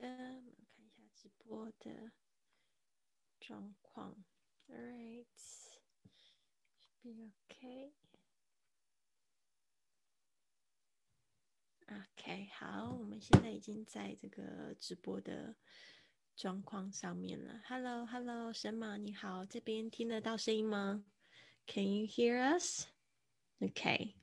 的，我们看一下直播的状况。Alright, be okay. Okay，好，我们现在已经在这个直播的状况上面了。Hello，Hello，神马你好，这边听得到声音吗？Can you hear us? OK。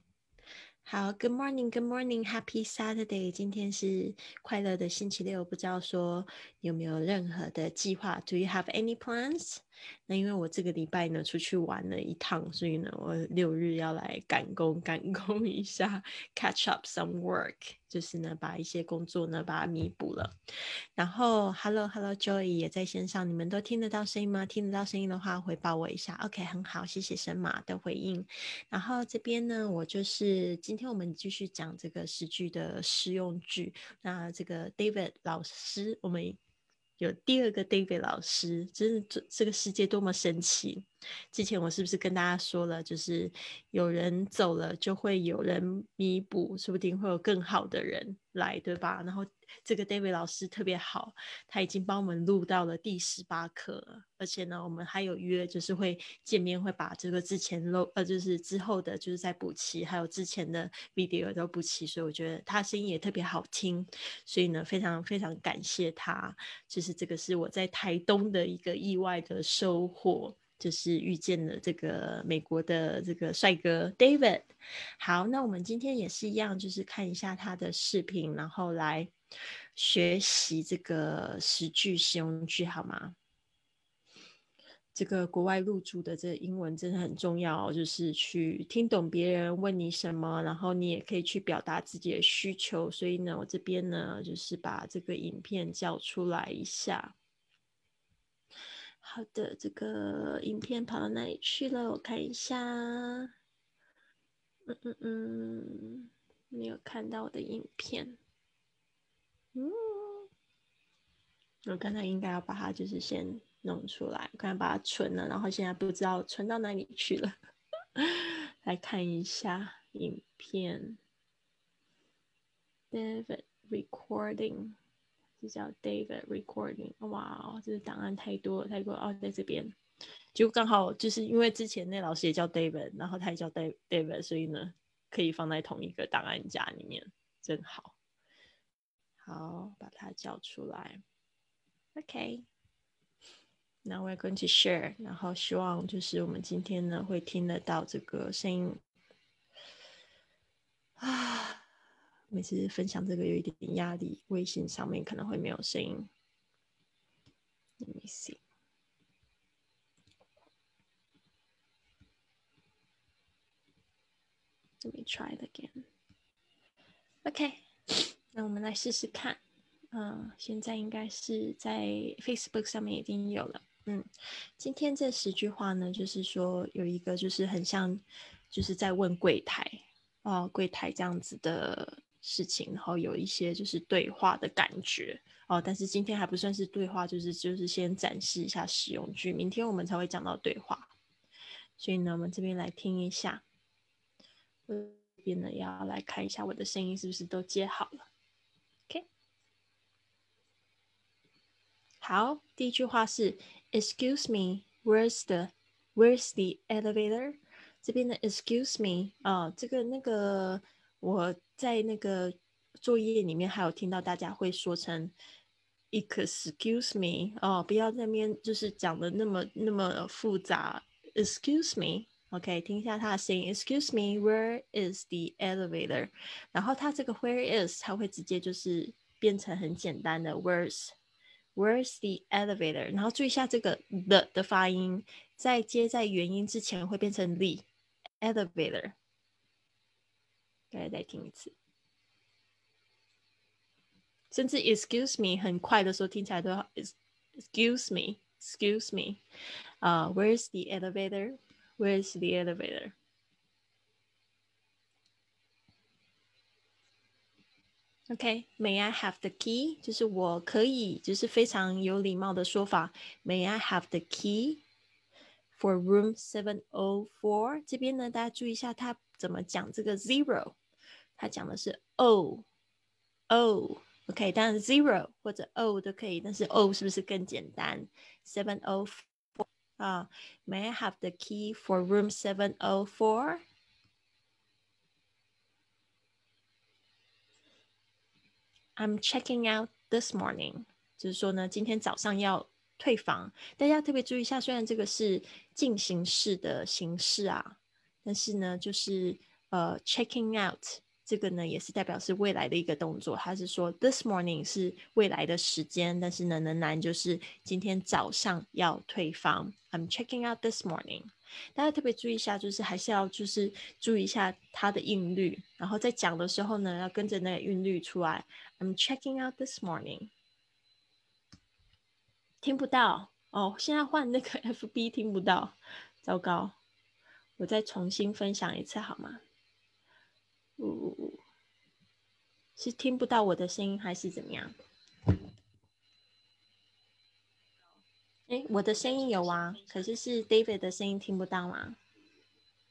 好，Good morning，Good morning，Happy Saturday。今天是快乐的星期六，不知道说有没有任何的计划？Do you have any plans？ 那因为我这个礼拜呢出去玩了一趟，所以呢我六日要来赶工赶工一下，catch up some work，就是呢把一些工作呢把它弥补了。然后，Hello Hello Joy 也在线上，你们都听得到声音吗？听得到声音的话回报我一下。OK，很好，谢谢神马的回应。然后这边呢，我就是今天我们继续讲这个诗句的实用句。那这个 David 老师，我们。有第二个 David 老师，真是这这个世界多么神奇！之前我是不是跟大家说了，就是有人走了，就会有人弥补，说不定会有更好的人来，对吧？然后。这个 David 老师特别好，他已经帮我们录到了第十八课了，而且呢，我们还有约，就是会见面，会把这个之前录呃，就是之后的，就是在补齐，还有之前的 video 都补齐，所以我觉得他声音也特别好听，所以呢，非常非常感谢他，就是这个是我在台东的一个意外的收获。就是遇见了这个美国的这个帅哥 David。好，那我们今天也是一样，就是看一下他的视频，然后来学习这个十句实用句，好吗？这个国外入住的这英文真的很重要，就是去听懂别人问你什么，然后你也可以去表达自己的需求。所以呢，我这边呢，就是把这个影片叫出来一下。好的，这个影片跑到哪里去了？我看一下。嗯嗯嗯，没有看到我的影片。嗯，我刚才应该要把它就是先弄出来，我刚才把它存了，然后现在不知道存到哪里去了。来看一下影片。David recording。这叫 David Recording，哇，这个档案太多，太多哦，在这边，就刚好就是因为之前那老师也叫 David，然后他也叫 David，所以呢，可以放在同一个档案夹里面，真好。好，把它叫出来。OK，Now we're going to share，然后希望就是我们今天呢会听得到这个声音啊。每次分享这个有一点点压力，微信上面可能会没有声音。Let me see. Let me try it again. OK，那我们来试试看。嗯，现在应该是在 Facebook 上面已经有了。嗯，今天这十句话呢，就是说有一个就是很像，就是在问柜台哦，柜台这样子的。事情，然后有一些就是对话的感觉哦，但是今天还不算是对话，就是就是先展示一下使用句，明天我们才会讲到对话。所以呢，我们这边来听一下，这边呢要来看一下我的声音是不是都接好了。OK，好，第一句话是 Excuse me, where's the Where's the elevator？这边的 Excuse me 啊，这个那个。我在那个作业里面还有听到大家会说成 “excuse me” 哦，不要那边就是讲的那么那么复杂。Excuse me，OK，听一下他的声音。Excuse me，where is the elevator？然后他这个 “where is” 他会直接就是变成很简单的 “where's”，“where's the elevator？” 然后注意一下这个 “the” 的发音，在接在元音之前会变成 “the elevator”。再再听一次，甚至 excuse me 很快的时候听起来都要 excuse me excuse me 啊、uh,，Where's the elevator? Where's the elevator? Okay, may I have the key？就是我可以，就是非常有礼貌的说法。May I have the key for room seven o four？这边呢，大家注意一下，它 怎么讲这个 zero？他讲的是 o o OK，当然 zero 或者 O 都可以，但是 O 是不是更简单？Seven O four 啊，May I have the key for room seven O four？I'm checking out this morning，就是说呢，今天早上要退房。大家特别注意一下，虽然这个是进行式的形式啊，但是呢，就是呃，checking out 这个呢，也是代表是未来的一个动作。它是说 this morning 是未来的时间，但是呢，仍然就是今天早上要退房。I'm checking out this morning。大家特别注意一下，就是还是要就是注意一下它的韵律，然后在讲的时候呢，要跟着那个韵律出来。I'm checking out this morning。听不到哦，现在换那个 FB 听不到，糟糕，我再重新分享一次好吗？呜，是听不到我的声音还是怎么样？哎，我的声音有啊，可是是 David 的声音听不到吗？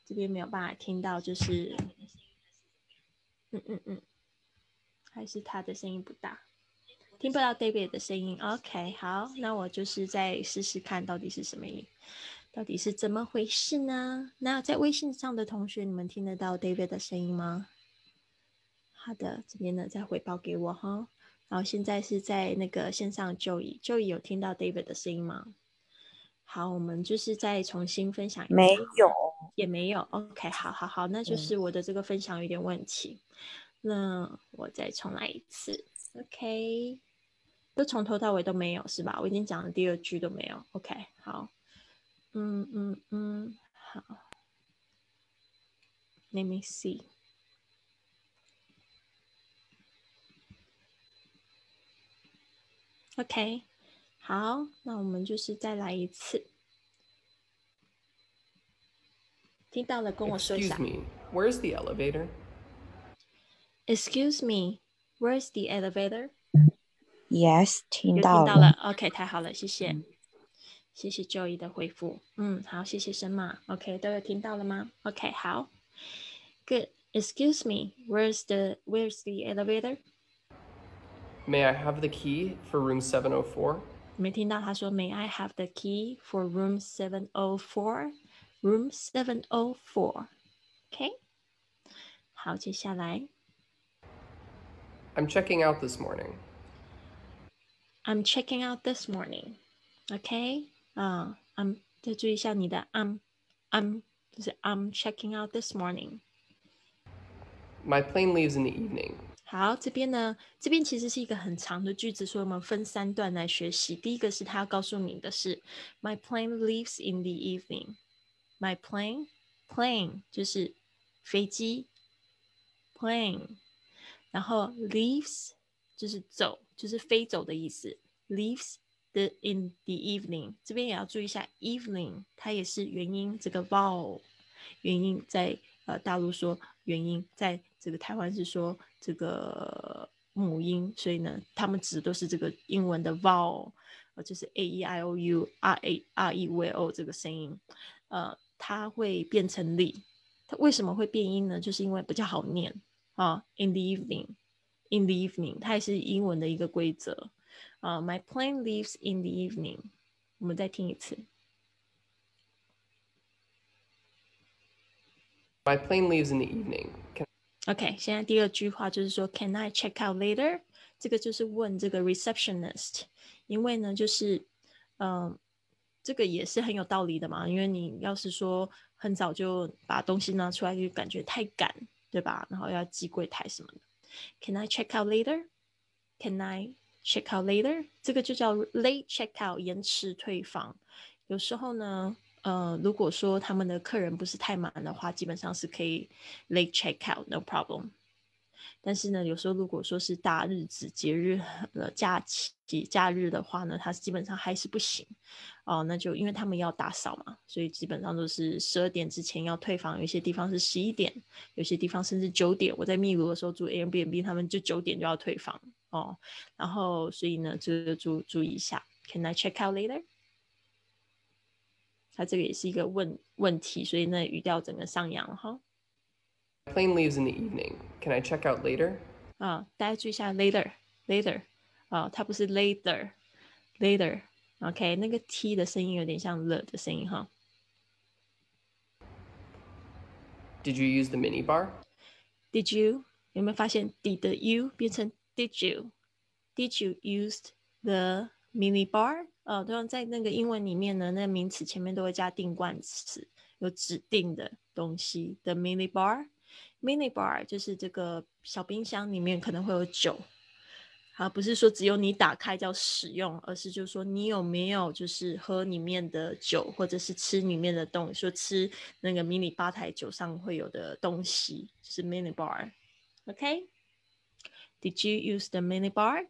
这边没有办法听到，就是，嗯嗯嗯，还是他的声音不大，听不到 David 的声音。OK，好，那我就是再试试看到底是什么音，到底是怎么回事呢？那在微信上的同学，你们听得到 David 的声音吗？好的，这边呢再回报给我哈。然后现在是在那个线上就椅，就椅有听到 David 的声音吗？好，我们就是再重新分享一没有，也没有。OK，好好好，那就是我的这个分享有点问题。那我再重来一次。OK，都从头到尾都没有是吧？我已经讲了第二句都没有。OK，好，嗯嗯嗯，好，Let me see。OK，好，那我们就是再来一次。听到了，跟我说一下。Excuse me, where's the elevator? Excuse me, where's the elevator? Yes，听到了。听到了，OK，太好了，谢谢，嗯、 谢谢 Joey 的回复。嗯，好，谢谢神马。OK，都有听到了吗？OK，好，Good. Excuse me, where's the where's the elevator? May I have the key for room 704? 没听到他说 May I have the key for room 704? Room 704. OK，好，接下来 I'm checking out this morning. I'm checking out this morning. OK， 啊、uh,，I'm 再注意一下你的 I'm I'm 就是 I'm checking out this morning. My plane leaves in the evening. 好，这边呢，这边其实是一个很长的句子，所以我们分三段来学习。第一个是他要告诉你的是，My plane leaves in the evening. My plane, plane 就是飞机，plane，然后 leaves 就是走，就是飞走的意思，leaves the in the evening。这边也要注意一下，evening 它也是元音，这个 vowel 元音在呃大陆说元音在。这个台湾是说这个母音，所以呢，他们指的都是这个英文的 vowel，呃，就是 a e i o u r a r e v o 这个声音，呃，它会变成力。它为什么会变音呢？就是因为比较好念啊。In the evening, in the evening，它也是英文的一个规则啊。My plane leaves in the evening。我们再听一次。My plane leaves in the evening. OK，现在第二句话就是说，Can I check out later？这个就是问这个 receptionist，因为呢，就是嗯，这个也是很有道理的嘛。因为你要是说很早就把东西拿出来，就感觉太赶，对吧？然后要寄柜台什么的。Can I check out later？Can I check out later？这个就叫 late check out，延迟退房。有时候呢。呃，如果说他们的客人不是太满的话，基本上是可以 late check out，no problem。但是呢，有时候如果说是大日子、节日、呃假期、假日的话呢，它基本上还是不行。哦，那就因为他们要打扫嘛，所以基本上都是十二点之前要退房。有些地方是十一点，有些地方甚至九点。我在秘鲁的时候住 Airbnb，他们就九点就要退房哦。然后，所以呢，这个注注意一下，Can I check out later？它这个也是一个问问题，所以那语调整个上扬了哈。Plane leaves in the evening. Can I check out later? 啊，大家注意一下 later later 啊，它不是 later later。OK，那个 T 的声音有点像了的声音哈。Did you use the mini bar? Did you 有没有发现 did you 变成 Did you? Did you used the mini bar? 呃，通常在那个英文里面呢，那个名词前面都会加定冠词，有指定的东西。The mini bar, mini bar 就是这个小冰箱里面可能会有酒。好，不是说只有你打开叫使用，而是就是说你有没有就是喝里面的酒，或者是吃里面的东，说吃那个迷你吧台酒上会有的东西，就是 mini bar。OK。OK？Did you use the mini bar?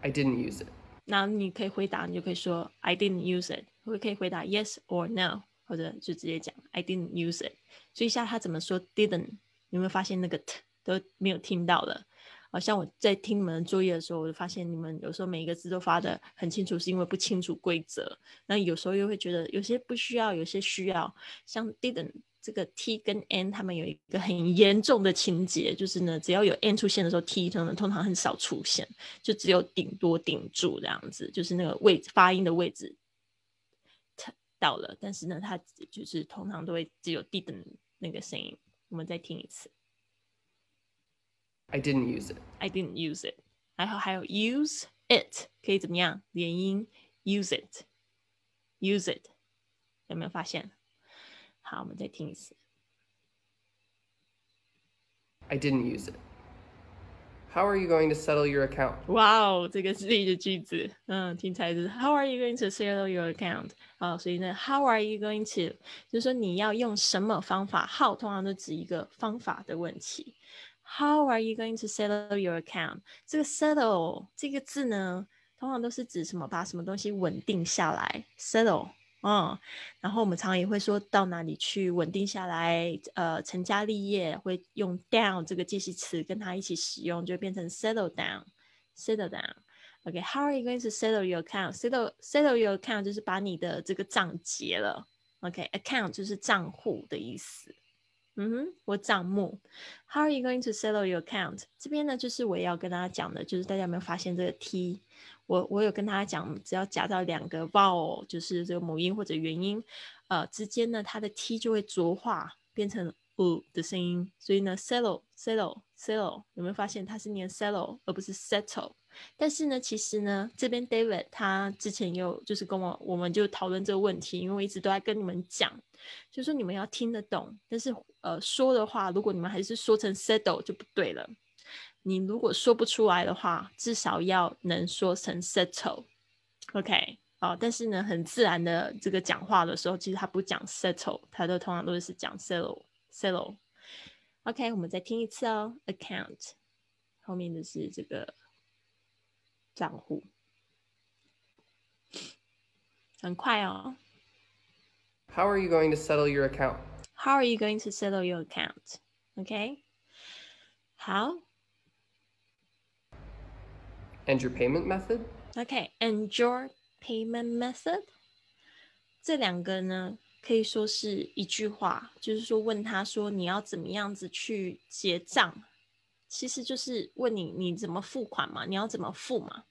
I didn't use it. 那你可以回答，你就可以说 I didn't use it，或可以回答 yes or no，或者就直接讲 I didn't use it。所以一下他怎么说 didn't？有没有发现那个 t 都没有听到了？好像我在听你们的作业的时候，我就发现你们有时候每一个字都发的很清楚，是因为不清楚规则。那有时候又会觉得有些不需要，有些需要。像 didn't 这个 t 跟 n 他们有一个很严重的情节，就是呢，只要有 n 出现的时候，t 通常通常很少出现，就只有顶多顶住这样子，就是那个位置发音的位置到了，但是呢，它就是通常都会只有 didn't 那个声音。我们再听一次。I didn't use it. I didn't use it. 然后还有 use it 可以怎么样？连音 use it, use it，有没有发现？好，我们再听一次。I didn't use it. How are you going to settle your account? Wow，，这个是一个句子，嗯，听起来是 How are you going to settle your account？啊，所以呢，How are you going to 就是说你要用什么方法？How 通常都指一个方法的问题。How are you going to settle your account？这个 settle 这个字呢，通常都是指什么？把什么东西稳定下来，settle。嗯，然后我们常常也会说到哪里去稳定下来，呃，成家立业会用 down 这个介系词跟它一起使用，就变成 settle down，settle down。OK，How are you going to settle your account？settle settle your account 就是把你的这个账结了。OK，account 就是账户的意思。嗯哼，或账目。How are you going to settle your account？这边呢，就是我要跟大家讲的，就是大家有没有发现这个 t？我我有跟大家讲，只要夹到两个 vowel，就是这个母音或者元音，呃之间呢，它的 t 就会浊化变成 u 的声音。所以呢，settle settle settle，有没有发现它是念 settle 而不是 settle？但是呢，其实呢，这边 David 他之前有就是跟我，我们就讨论这个问题，因为我一直都在跟你们讲，就是说你们要听得懂，但是呃说的话，如果你们还是说成 settle 就不对了。你如果说不出来的话，至少要能说成 settle，OK，哦，但是呢，很自然的这个讲话的时候，其实他不讲 settle，他都通常都是讲 settle，settle，OK，我们再听一次哦，account 后面的是这个账户，很快哦。How are you going to settle your account? How are you going to settle your account? OK，好。And your payment method? Okay, and your payment method? 这两个呢，可以说是一句话，就是说问他说你要怎么样子去结账，其实就是问你你怎么付款嘛，你要怎么付嘛。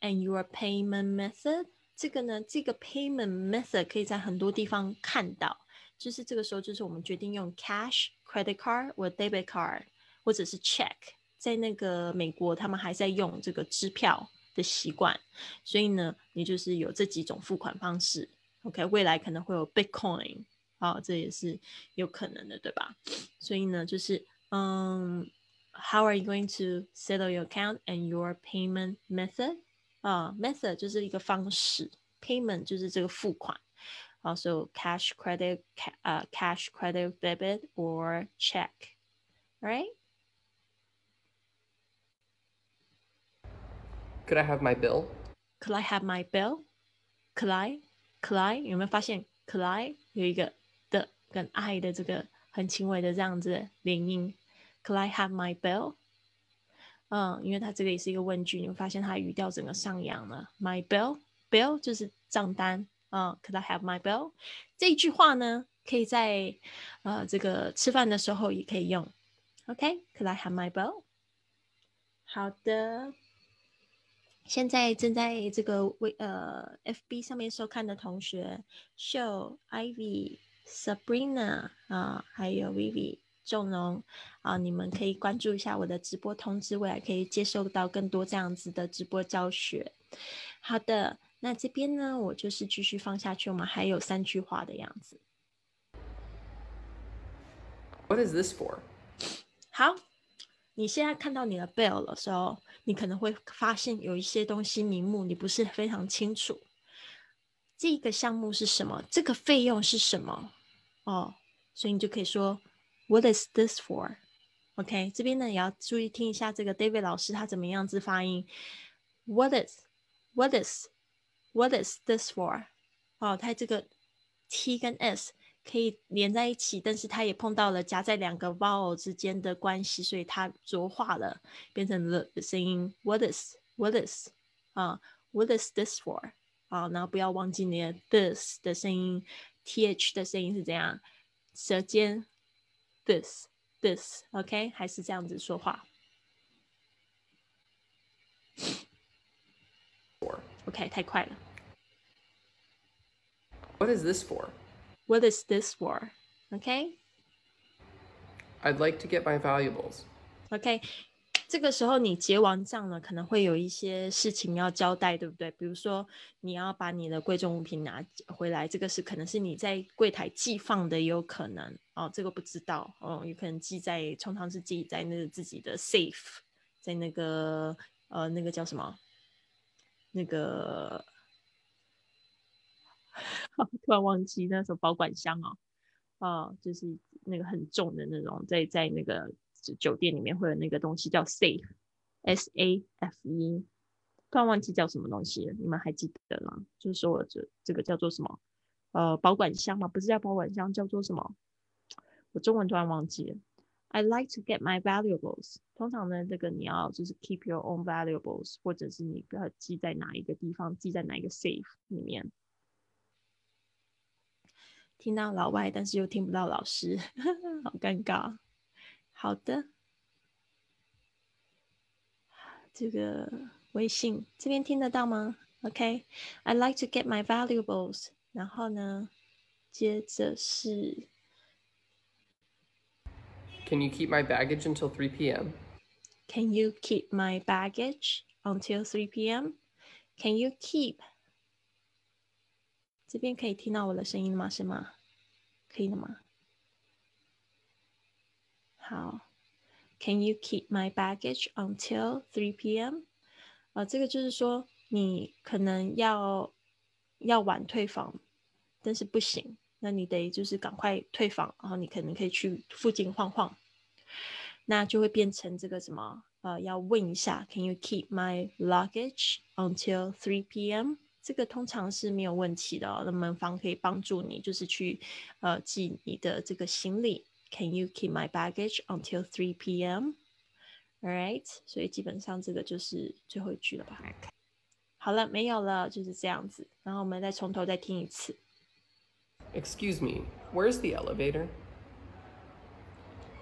And your payment method? 这个呢，这个 payment method 可以在很多地方看到，就是这个时候就是我们决定用 cash, credit card 或 debit card 或者是 check。 在那个美国，他们还在用这个支票的习惯，所以呢，你就是有这几种付款方式。OK，未来可能会有 Bitcoin，好，这也是有可能的，对吧？所以呢，就是嗯，How are you going to settle your account and your payment method？啊，method 就是一个方式，payment 就是这个付款。Also cash, credit, uh, cash, credit, debit, or check, right? Could I have my bill? Could I have my bill? Could I? Could I? 有没有发现 Could I 有一个的跟 I 的这个很轻微的这样子连音？Could I have my bill? 嗯，因为它这个也是一个问句，你会发现它语调整个上扬了。My bill, bill 就是账单啊。Could I have my bill? 这一句话呢，可以在呃这个吃饭的时候也可以用。 OK，Could I have my bill？好的。 现在正在这个微呃 FB 上面收看的同学秀、Ivy、Sabrina 啊，还有 Vivi、仲龙啊，你们可以关注一下我的直播通知，未来可以接收到更多这样子的直播教学。好的，那这边呢，我就是继续放下去，我们还有三句话的样子。What is this for？好，你现在看到你的 bell 的时候。你可能会发现有一些东西名目你不是非常清楚，这个项目是什么？这个费用是什么？哦，所以你就可以说 What is this for？OK，这边呢也要注意听一下这个 David 老师他怎么样子发音。What is？What is？What is this for？哦，他这个 T 跟 S。可以连在一起，但是它也碰到了夹在两个 vowel 之间的关系，所以它浊化了，变成了的声音。What is What is 啊？What is this for 啊？然后不要忘记你的 this 的声音，th 的声音是怎样？舌尖 this this OK 还是这样子说话 For。OK，太快了。What is this for? What is this for? OK? I'd like to get my valuables. OK，这个时候你结完账了，可能会有一些事情要交代，对不对？比如说你要把你的贵重物品拿回来，这个是可能是你在柜台寄放的，也有可能哦，这个不知道哦，有可能寄在，通常是寄在那个自己的 safe，在那个呃那个叫什么那个。突然忘记那时候保管箱哦，啊，就是那个很重的那种，在在那个酒店里面会有那个东西叫 safe，S A F E，突然忘记叫什么东西了，你们还记得吗？就是说这这个叫做什么？呃，保管箱嘛，不是叫保管箱，叫做什么？我中文突然忘记了。I like to get my valuables。通常呢，这个你要就是 keep your own valuables，或者是你不要记在哪一个地方，记在哪一个 safe 里面。听到老外，但是又听不到老师，好尴尬。好的，这个微信这边听得到吗？OK，I like to get my valuables。然后呢，接着是，Can you keep my baggage until 3 p.m. Can you keep my baggage until 3 p.m. Can you keep 这边可以听到我的声音吗？是吗？可以了吗？好，Can you keep my baggage until 3 p.m.？啊，这个就是说你可能要要晚退房，但是不行，那你得就是赶快退房，然后你可能可以去附近晃晃，那就会变成这个什么？呃，要问一下，Can you keep my luggage until 3 p.m.？这个通常是没有问题的，那门房可以帮助你，就是去呃寄你的这个行李。Can you keep my baggage until 3 p.m.? All right，所以基本上这个就是最后一句了吧？好了，没有了，就是这样子。然后我们再从头再听一次。Excuse me, where's the elevator?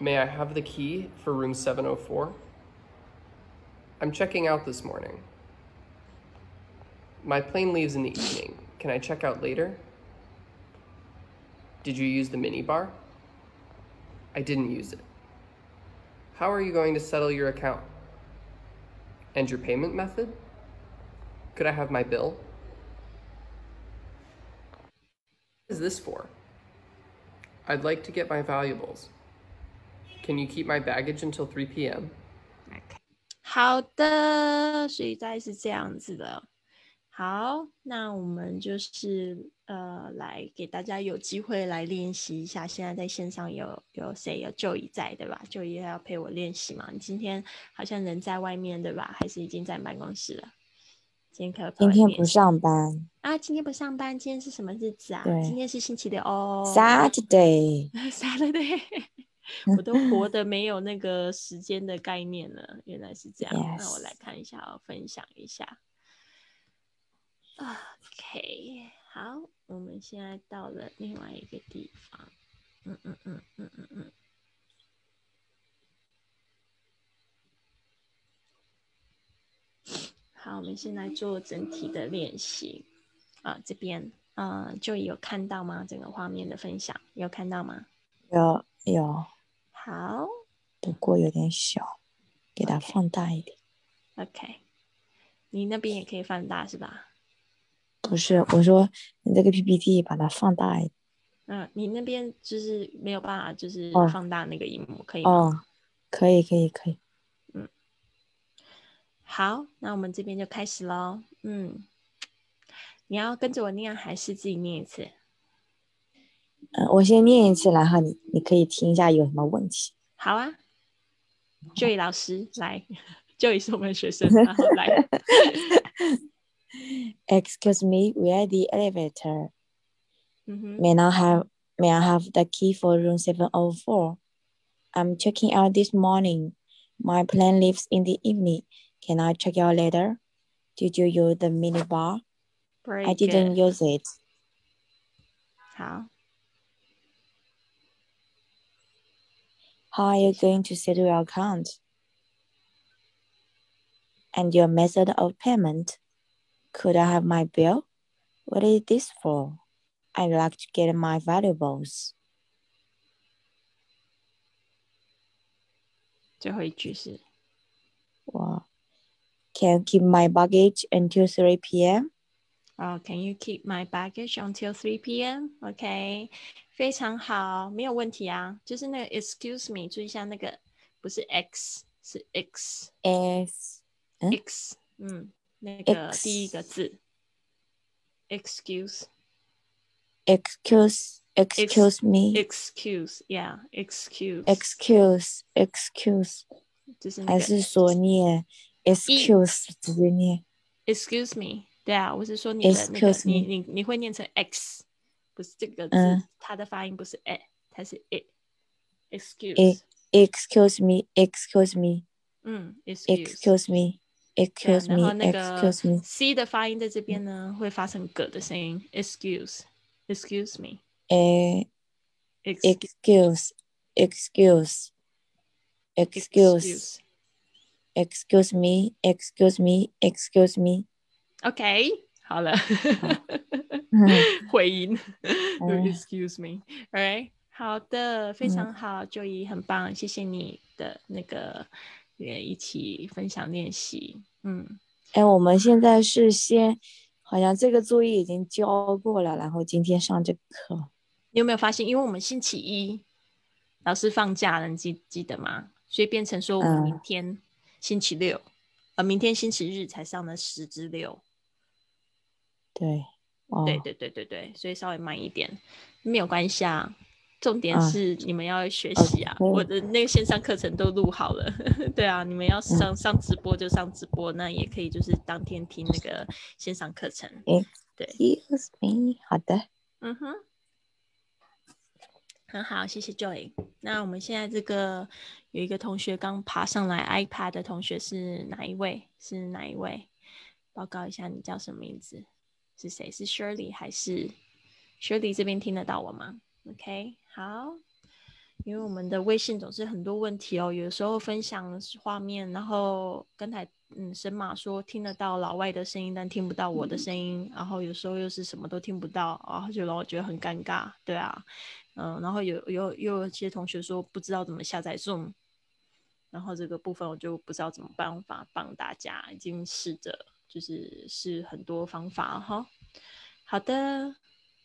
May I have the key for room 704? I'm checking out this morning. My plane leaves in the evening. Can I check out later? Did you use the minibar? I didn't use it. How are you going to settle your account? And your payment method? Could I have my bill? What is this for? I'd like to get my valuables. Can you keep my baggage until 3 p.m.? 好的，所以大概是这样子的。 好，那我们就是呃，来给大家有机会来练习一下。现在在线上有有谁有就姨在对吧？就医要陪我练习嘛？你今天好像人在外面对吧？还是已经在办公室了？今天可今天不上班啊？今天不上班？今天是什么日子啊？今天是星期六哦。Saturday，Saturday，我都活得没有那个时间的概念了。原来是这样，那我来 看一下，分享一下。OK，好，我们现在到了另外一个地方。嗯嗯嗯嗯嗯嗯。好，我们先来做整体的练习。啊，这边，啊，就有看到吗？整个画面的分享有看到吗？有有。好，不过有点小，给它放大一点。OK，你那边也可以放大是吧？不是，我说你这个 PPT 把它放大一点。嗯，你那边就是没有办法，就是哦放大那个荧幕，可以吗？哦，可以可以可以。嗯好，那我们这边就开始喽。嗯，你要跟着我念还是自己念一次？嗯，我先念一次，然后你你可以听一下有什么问题。好啊，Joy 老师来，Joy 是我们的学生，然后来。excuse me, where the elevator? Mm-hmm. May I have may I have the key for room 704? I'm checking out this morning. My plane leaves in the evening. Can I check out later? Did you use the minibar? Break I didn't it. use it. How? How are you going to settle your account? And your method of payment? Could I have my bill? What is this for? I'd like to get my valuables. 最后一句是 Wow. Can you keep my baggage until 3 p.m.? 哦、c a n you keep my baggage until 3 p.m. OK，非常好，没有问题啊。就是那个 excuse me，注意一下那个不是 x 是 x S Hmm? x，嗯， 那个 X 第一个字 excuse excuse excuse me excuse yeah excuse excuse excuse 就是那个还是说念 excuse 直接念 excuse me，对啊，我是说你的那个 Excuse 你 me 你你会念成 x，不是这个字，嗯它的发音不是 e，它是 it。excuse，、 E- excuse me excuse me 嗯，excuse， excuse me 对 Excuse me 那个 excuse me c 的发音在这边呢，会发成葛的声音，excuse，excuse me，诶 excuse excuse excuse excuse excuse me excuse me excuse me OK，好了，嗯回音嗯，excuse me，all right，好的，非常好，就怡很棒，谢谢你的那个也一起分享练习，嗯，哎，我们现在是先，好像这个作业已经交过了，然后今天上这个课。你有没有发现，因为我们星期一老师放假了，你记记得吗？所以变成说我们嗯明天星期六，呃，明天星期日才上的十之六。对，哦，对对对对对，所以稍微慢一点，没有关系啊。重点啊是你们要学习啊我的那个线上课程都录好了。对啊，你们要上上直播就上直播，那也可以就是当天听那个线上课程。Excuse me，好的，嗯哼，很好，谢谢 Joy。那我们现在这个有一个同学刚爬上来 iPad 的同学是哪一位？是哪一位？报告一下，你叫什么名字？是谁？是 Shirley 还是 Shirley 这边听得到我吗？OK，好。因为我们的微信总是很多问题哦，有时候分享画面，然后刚才嗯神马说听得到老外的声音，但听不到我的声音，然后有时候又是什么都听不到，然后就让我觉得很尴尬，对啊，嗯，然后有有又有些同学说不知道怎么下载 Zoom，然后这个部分我就不知道怎么办法帮大家，已经试着就是试很多方法哈。好的，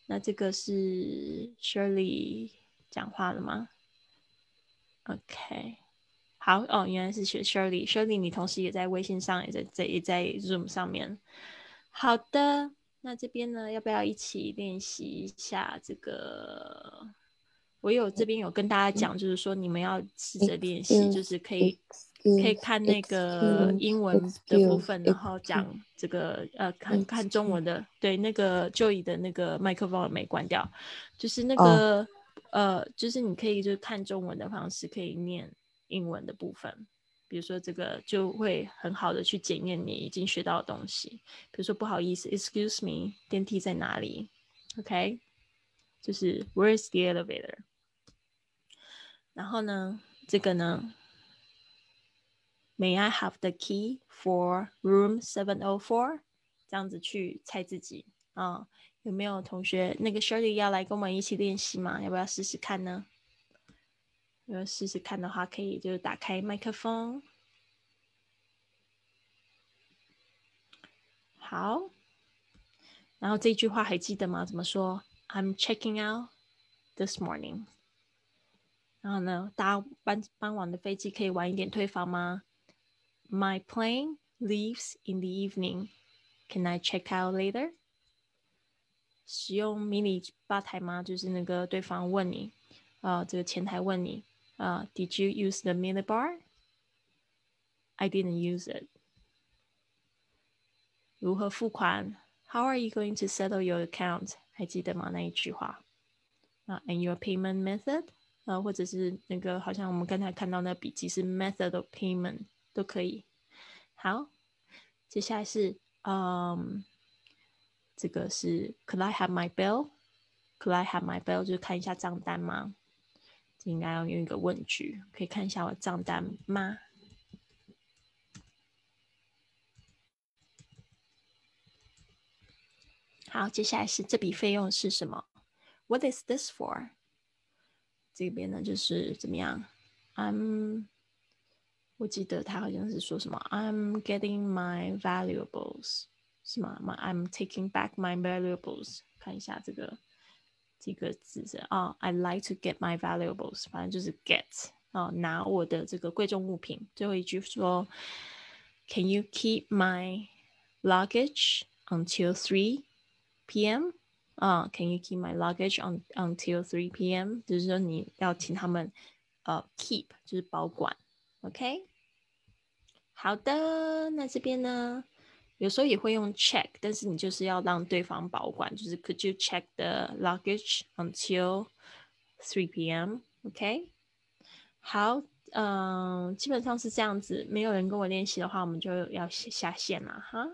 那这个是 Shirley 讲话了吗？OK，好哦，原来是学 Shirley，Shirley 你同时也在微信上，也在在也在 Zoom 上面。好的，那这边呢，要不要一起练习一下这个？我有这边有跟大家讲，就是说你们要试着练习，就是可以可以看那个英文的部分，然后讲这个呃，看看中文的。对，那个 Joey 的那个麦克风没关掉，就是那个、呃，就是你可以就是看中文的方式，可以念英文的部分。比如说这个就会很好的去检验你已经学到的东西。比如说不好意思，Excuse me，电梯在哪里？OK，就是 Where is the elevator？然后呢，这个呢，May I have the key for room seven o four？这样子去猜自己啊，有没有同学那个 Shirley 要来跟我们一起练习吗？要不要试试看呢？如果试试看的话，可以就是打开麦克风。好，然后这句话还记得吗？怎么说？I'm checking out this morning。然后呢，搭傍傍晚的飞机可以晚一点退房吗？My plane leaves in the evening. Can I check out later？ 使用迷你吧台吗？就是那个对方问你，啊，这个前台问你，啊，Did you use the mini bar？I didn't use it。如何付款？How are you going to settle your account？还记得吗？那一句话啊，And your payment method？啊，或者是那个，好像我们刚才看到那笔记是 method of payment 都可以。好，接下来是，嗯，这个是 Could I have my bill？Could I have my bill？就是看一下账单吗？这应该要用一个问句，可以看一下我账单吗？好，接下来是这笔费用是什么？What is this for？这边呢就是怎么样？I'm，我记得他好像是说什么？I'm getting my valuables，是吗？I'm taking back my valuables。看一下这个这个字是啊，I like to get my valuables，反正就是 get 啊，拿我的这个贵重物品。最后一句说，Can you keep my luggage until three？P.M. 啊，Can you keep my luggage on until three P.M.？就是说你要请他们呃 keep，就是保管，OK？好的，那这边呢， 有时候也会用 check，但是你就是要让对方保管，就是 Could you check the luggage until three P.M.？OK？好，嗯，基本上是这样子。没有人跟我练习的话，我们就要下线了哈。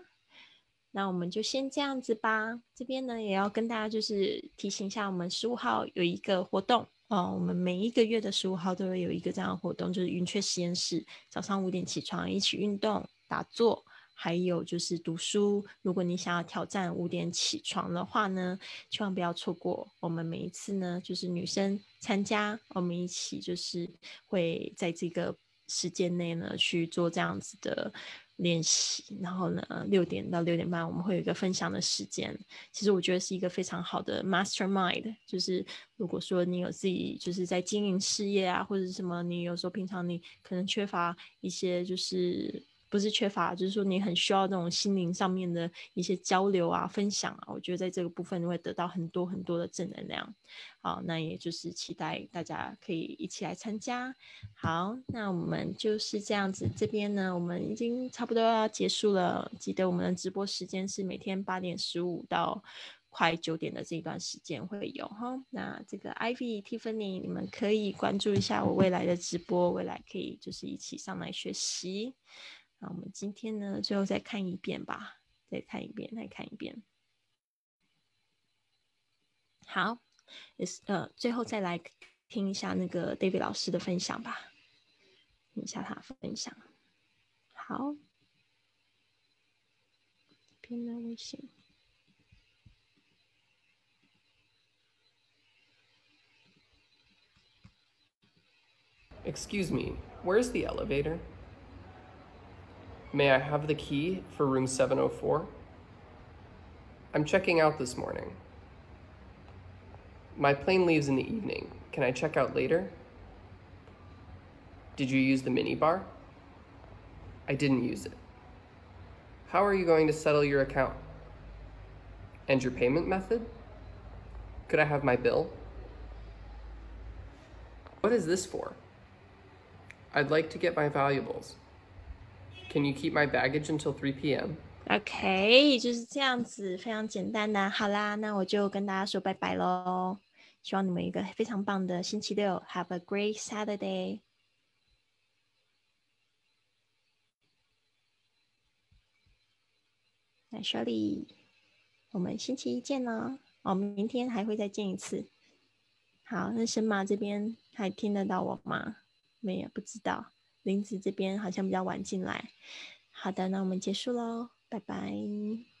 那我们就先这样子吧。这边呢，也要跟大家就是提醒一下，我们十五号有一个活动哦。我们每一个月的十五号都会有一个这样的活动，就是云雀实验室，早上五点起床，一起运动、打坐，还有就是读书。如果你想要挑战五点起床的话呢，千万不要错过。我们每一次呢，就是女生参加，我们一起就是会在这个时间内呢去做这样子的。练习，然后呢，六点到六点半我们会有一个分享的时间。其实我觉得是一个非常好的 mastermind，就是如果说你有自己就是在经营事业啊，或者什么，你有时候平常你可能缺乏一些就是。不是缺乏，就是说你很需要那种心灵上面的一些交流啊、分享啊。我觉得在这个部分你会得到很多很多的正能量。好，那也就是期待大家可以一起来参加。好，那我们就是这样子。这边呢，我们已经差不多要结束了。记得我们的直播时间是每天八点十五到快九点的这一段时间会有哈。那这个 Ivy、Tiffany，你们可以关注一下我未来的直播，未来可以就是一起上来学习。那我们今天呢，最后再看一遍吧，再看一遍，再看一遍。好，也是呃，最后再来听一下那个 David 老师的分享吧，听一下他分享。好，边的微信。Excuse me, where's the elevator? May I have the key for room 704? I'm checking out this morning. My plane leaves in the evening. Can I check out later? Did you use the minibar? I didn't use it. How are you going to settle your account? And your payment method? Could I have my bill? What is this for? I'd like to get my valuables. Can you keep my baggage until 3 p.m.? OK，就是这样子，非常简单的。好啦，那我就跟大家说拜拜喽。希望你们一个非常棒的星期六，Have a great Saturday。那 Shirley，我们星期一见喽。我们明天还会再见一次。好，那神马这边还听得到我吗？没有，不知道。林子这边好像比较晚进来。好的，那我们结束喽，拜拜。